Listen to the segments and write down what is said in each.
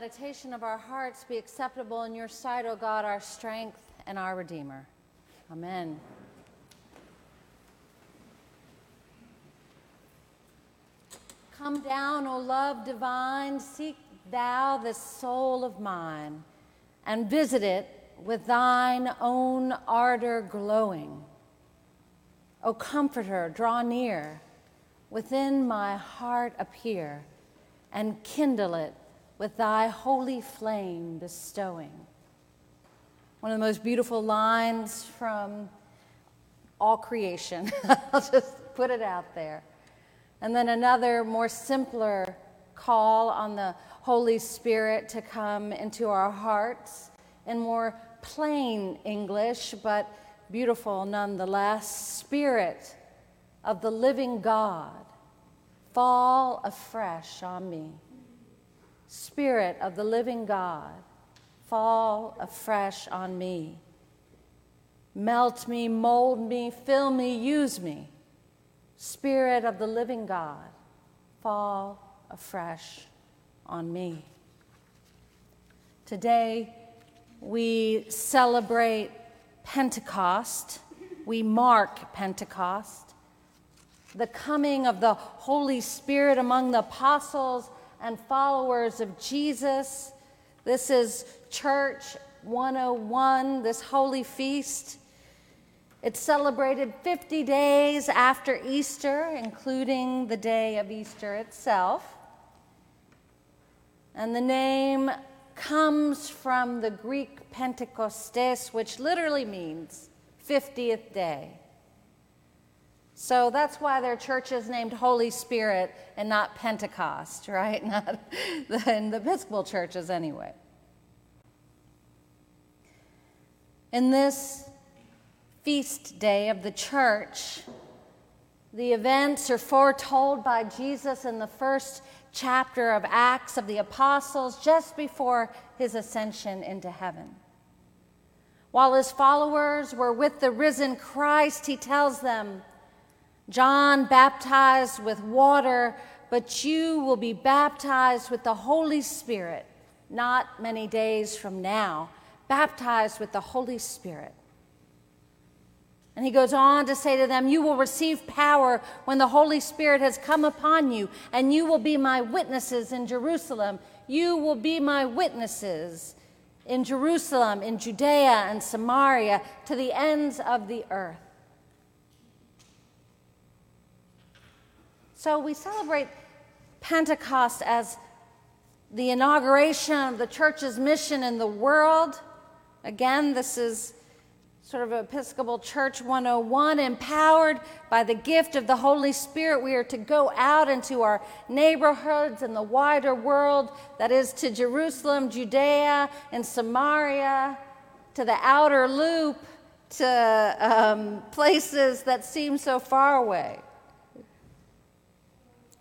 meditation of our hearts be acceptable in your sight, O God, our strength and our Redeemer. Amen. Come down, O love divine, seek thou the soul of mine, and visit it with thine own ardor glowing. O Comforter, draw near, within my heart appear, and kindle it with thy holy flame bestowing. One of the most beautiful lines from all creation. I'll just put it out there. And then another more simpler call on the Holy Spirit to come into our hearts in more plain English, but beautiful nonetheless. Spirit of the living God, fall afresh on me. Spirit of the living God, fall afresh on me. Melt me, mold me, fill me, use me. Spirit of the living God, fall afresh on me. Today, we celebrate Pentecost. We mark Pentecost, the coming of the Holy Spirit among the apostles and followers of Jesus. This is Church 101, this holy feast. It's celebrated 50 days after Easter, including the day of Easter itself. And the name comes from the Greek Pentecostes, which literally means 50th day. So that's why their church is named Holy Spirit and not Pentecost, right? Not in the Episcopal churches, anyway. In this feast day of the church. The events are foretold by Jesus in the first chapter of Acts of the Apostles just before his ascension into heaven. While his followers were with the risen Christ, he tells them, John baptized with water, but you will be baptized with the Holy Spirit not many days from now, baptized with the Holy Spirit. And he goes on to say to them, You will receive power when the Holy Spirit has come upon you, and you will be my witnesses in Jerusalem. You will be my witnesses in Jerusalem, in Judea and Samaria, to the ends of the earth. So we celebrate Pentecost as the inauguration of the church's mission in the world. Again, this is sort of Episcopal Church 101, empowered by the gift of the Holy Spirit, we are to go out into our neighborhoods and the wider world, that is, to Jerusalem, Judea, and Samaria, to the outer loop, to um, places that seem so far away,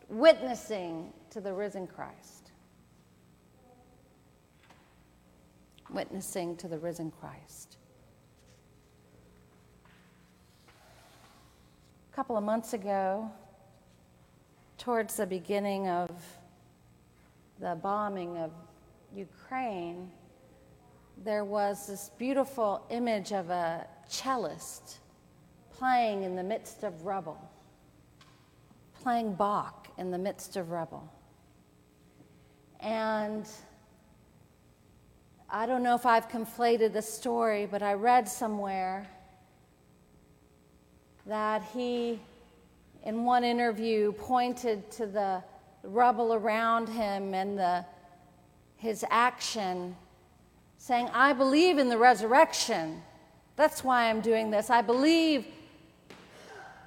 witnessing to the risen Christ. Witnessing to the risen Christ. A couple of months ago, towards the beginning of the bombing of Ukraine, there was this beautiful image of a cellist playing in the midst of rubble, playing Bach in the midst of rubble. And I don't know if I've conflated the story, but I read somewhere that he, in one interview, pointed to the rubble around him and the, his action, saying, I believe in the resurrection. That's why I'm doing this. I believe.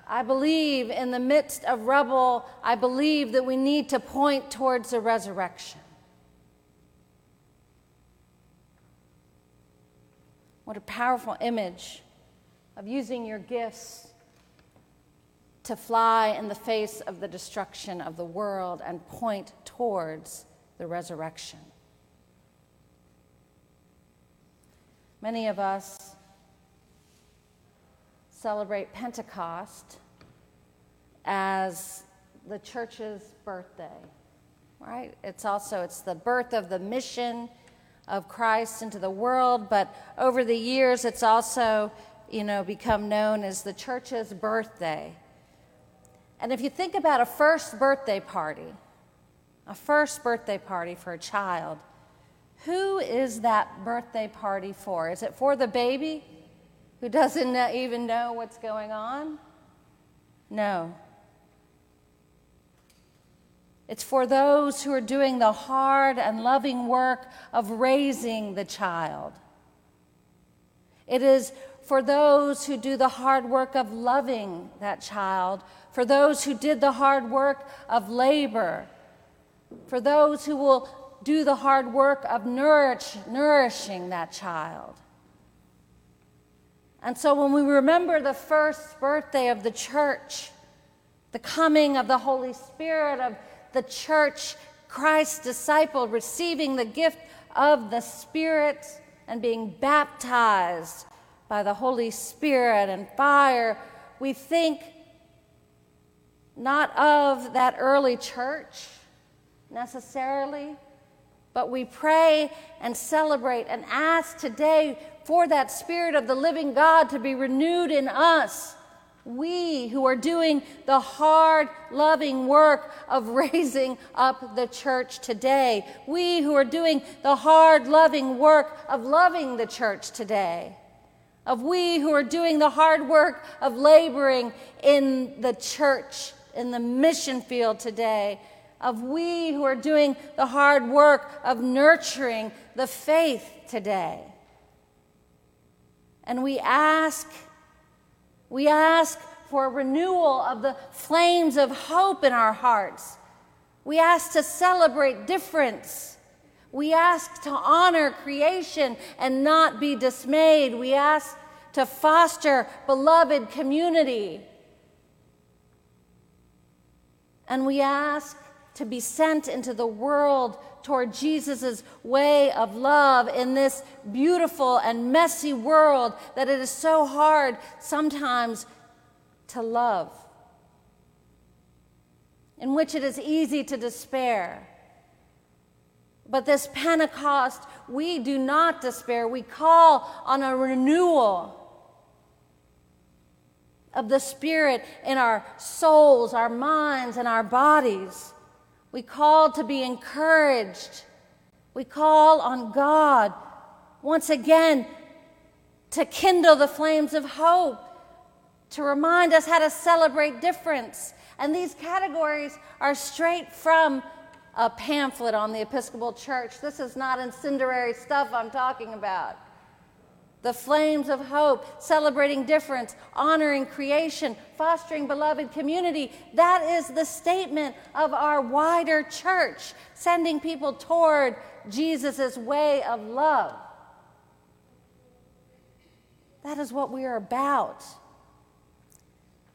I believe in the midst of rubble, I believe that we need to point towards the resurrection. What a powerful image of using your gifts to fly in the face of the destruction of the world and point towards the resurrection. Many of us celebrate Pentecost as the church's birthday. right? It's also it's the birth of the mission of Christ into the world, but over the years it's also, you know, become known as the church's birthday. And if you think about a first birthday party, a first birthday party for a child, who is that birthday party for? Is it for the baby who doesn't even know what's going on? No. It's for those who are doing the hard and loving work of raising the child. It is for those who do the hard work of loving that child, for those who did the hard work of labor, for those who will do the hard work of nourish, nourishing that child. And so when we remember the first birthday of the church, the coming of the Holy Spirit, of the church, Christ's disciple, receiving the gift of the Spirit and being baptized by the Holy Spirit and fire, we think not of that early church necessarily, but we pray and celebrate and ask today for that Spirit of the living God to be renewed in us we who are doing the hard, loving work of raising up the church today. We who are doing the hard, loving work of loving the church today. Of we who are doing the hard work of laboring in the church, in the mission field today. Of we who are doing the hard work of nurturing the faith today. And we ask we ask for a renewal of the flames of hope in our hearts. We ask to celebrate difference. We ask to honor creation and not be dismayed. We ask to foster beloved community. And we ask to be sent into the world toward Jesus' way of love in this beautiful and messy world that it is so hard sometimes to love, in which it is easy to despair. But this Pentecost, we do not despair. We call on a renewal of the Spirit in our souls, our minds, and our bodies. We call to be encouraged. We call on God once again to kindle the flames of hope, to remind us how to celebrate difference. And these categories are straight from a pamphlet on the Episcopal Church. This is not incendiary stuff I'm talking about the flames of hope, celebrating difference, honoring creation, fostering beloved community. That is the statement of our wider church, sending people toward Jesus' way of love. That is what we are about.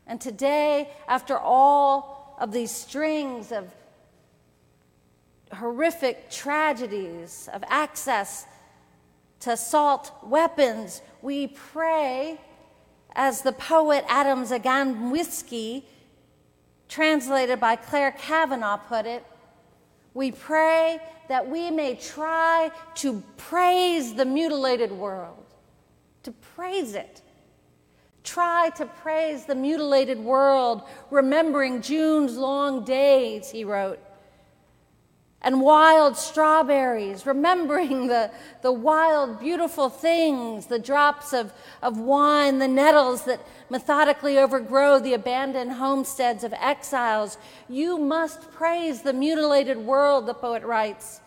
And today, after all of these strings of horrific tragedies, of access to assault weapons. We pray, as the poet Adam Zagajewski, translated by Clare Cavanagh, put it, we pray that we may try to praise the mutilated world, to praise it. Try to praise the mutilated world, remembering June's long days, he wrote and wild strawberries, remembering the, the wild, beautiful things, the drops of, of wine, the nettles that methodically overgrow the abandoned homesteads of exiles. You must praise the mutilated world, the poet writes.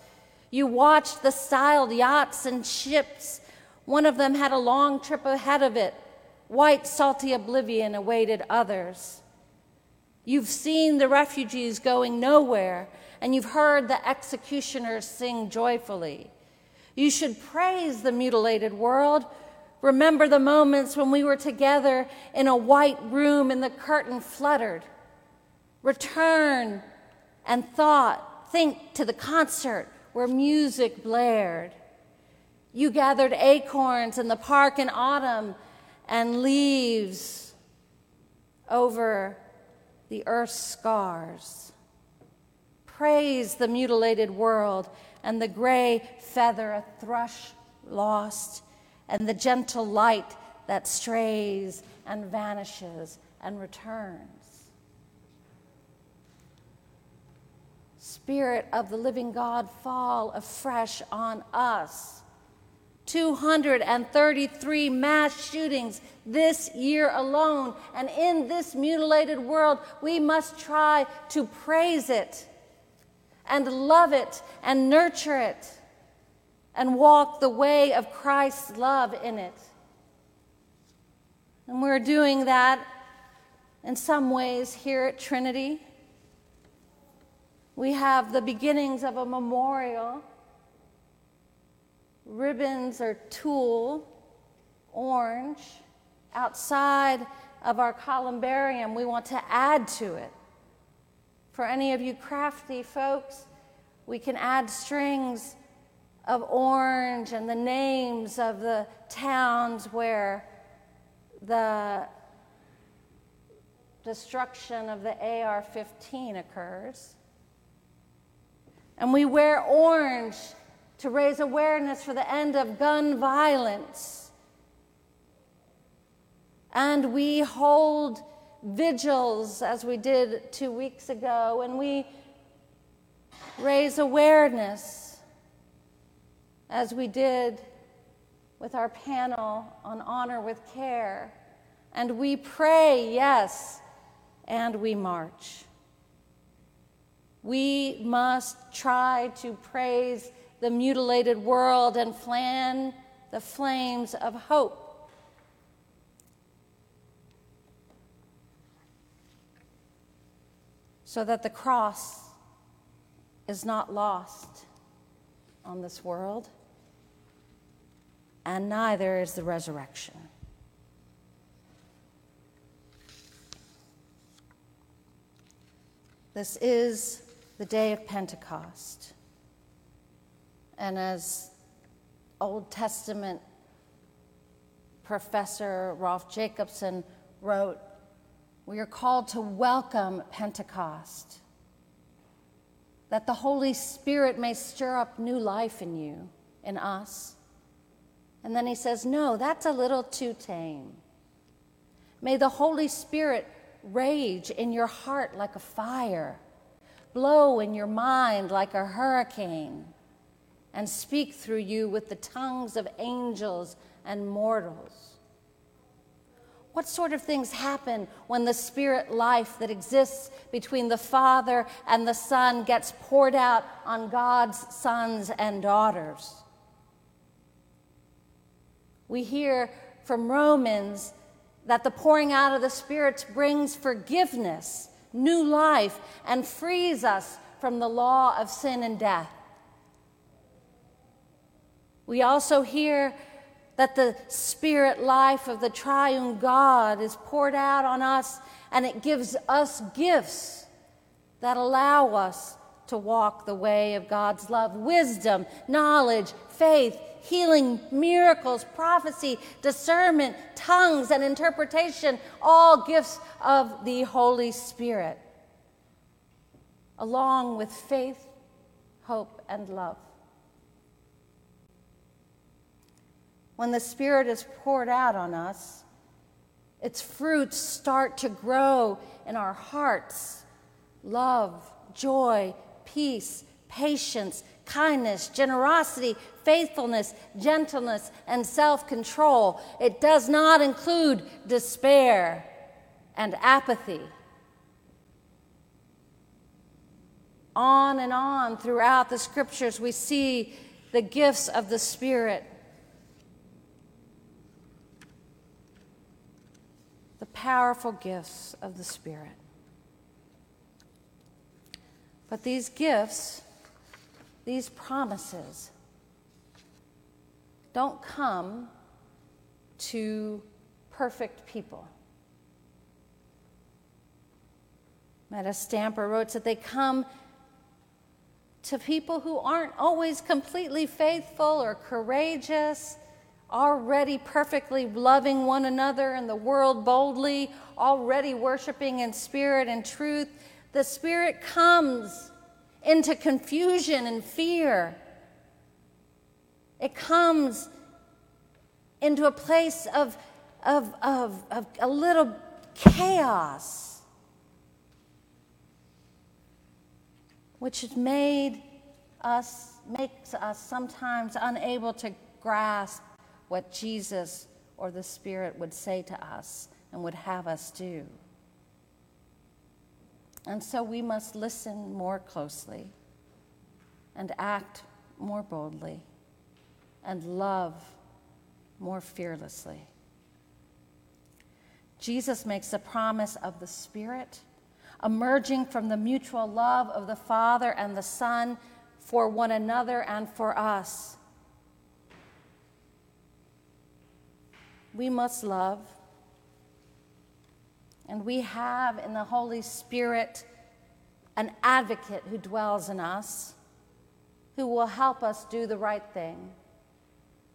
You watched the styled yachts and ships. One of them had a long trip ahead of it. White, salty oblivion awaited others. You've seen the refugees going nowhere and you've heard the executioners sing joyfully. You should praise the mutilated world. Remember the moments when we were together in a white room and the curtain fluttered. Return and thought, think to the concert where music blared. You gathered acorns in the park in autumn and leaves over the earth's scars Praise the mutilated world and the gray feather a thrush lost, and the gentle light that strays and vanishes and returns. Spirit of the living God, fall afresh on us. 233 mass shootings this year alone. And in this mutilated world, we must try to praise it and love it and nurture it and walk the way of Christ's love in it. And we're doing that in some ways here at Trinity. We have the beginnings of a memorial. Ribbons are tulle, orange. Outside of our columbarium, we want to add to it. For any of you crafty folks, we can add strings of orange and the names of the towns where the destruction of the AR 15 occurs. And we wear orange to raise awareness for the end of gun violence. And we hold vigils, as we did two weeks ago, and we raise awareness, as we did with our panel on honor with care. And we pray, yes, and we march. We must try to praise the mutilated world and fan the flames of hope so that the cross is not lost on this world, and neither is the resurrection. This is the day of Pentecost. And as Old Testament professor Rolf Jacobson wrote, we are called to welcome Pentecost, that the Holy Spirit may stir up new life in you, in us. And then he says, No, that's a little too tame. May the Holy Spirit rage in your heart like a fire, blow in your mind like a hurricane, and speak through you with the tongues of angels and mortals. What sort of things happen when the spirit life that exists between the Father and the Son gets poured out on God's sons and daughters? We hear from Romans that the pouring out of the Spirit brings forgiveness, new life, and frees us from the law of sin and death. We also hear that the spirit life of the triune God is poured out on us and it gives us gifts that allow us to walk the way of God's love wisdom, knowledge, faith, healing, miracles, prophecy, discernment, tongues, and interpretation, all gifts of the Holy Spirit, along with faith, hope, and love. When the Spirit is poured out on us, its fruits start to grow in our hearts love, joy, peace, patience, kindness, generosity, faithfulness, gentleness, and self control. It does not include despair and apathy. On and on throughout the scriptures, we see the gifts of the Spirit powerful gifts of the Spirit. But these gifts, these promises, don't come to perfect people. Meda Stamper wrote that they come to people who aren't always completely faithful or courageous already perfectly loving one another in the world boldly, already worshiping in spirit and truth. The Spirit comes into confusion and fear. It comes into a place of, of, of, of a little chaos, which has made us, makes us sometimes unable to grasp what Jesus or the Spirit would say to us and would have us do. And so we must listen more closely and act more boldly and love more fearlessly. Jesus makes a promise of the Spirit emerging from the mutual love of the Father and the Son for one another and for us. We must love. And we have in the Holy Spirit an advocate who dwells in us, who will help us do the right thing,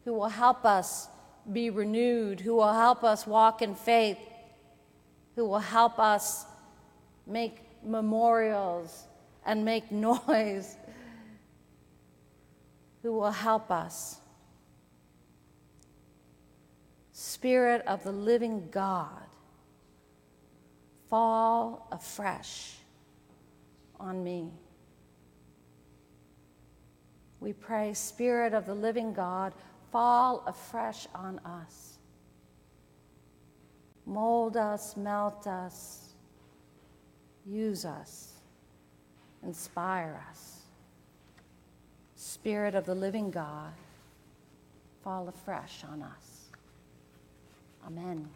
who will help us be renewed, who will help us walk in faith, who will help us make memorials and make noise, who will help us. Spirit of the living God, fall afresh on me. We pray, Spirit of the living God, fall afresh on us. Mold us, melt us, use us, inspire us. Spirit of the living God, fall afresh on us. Amen.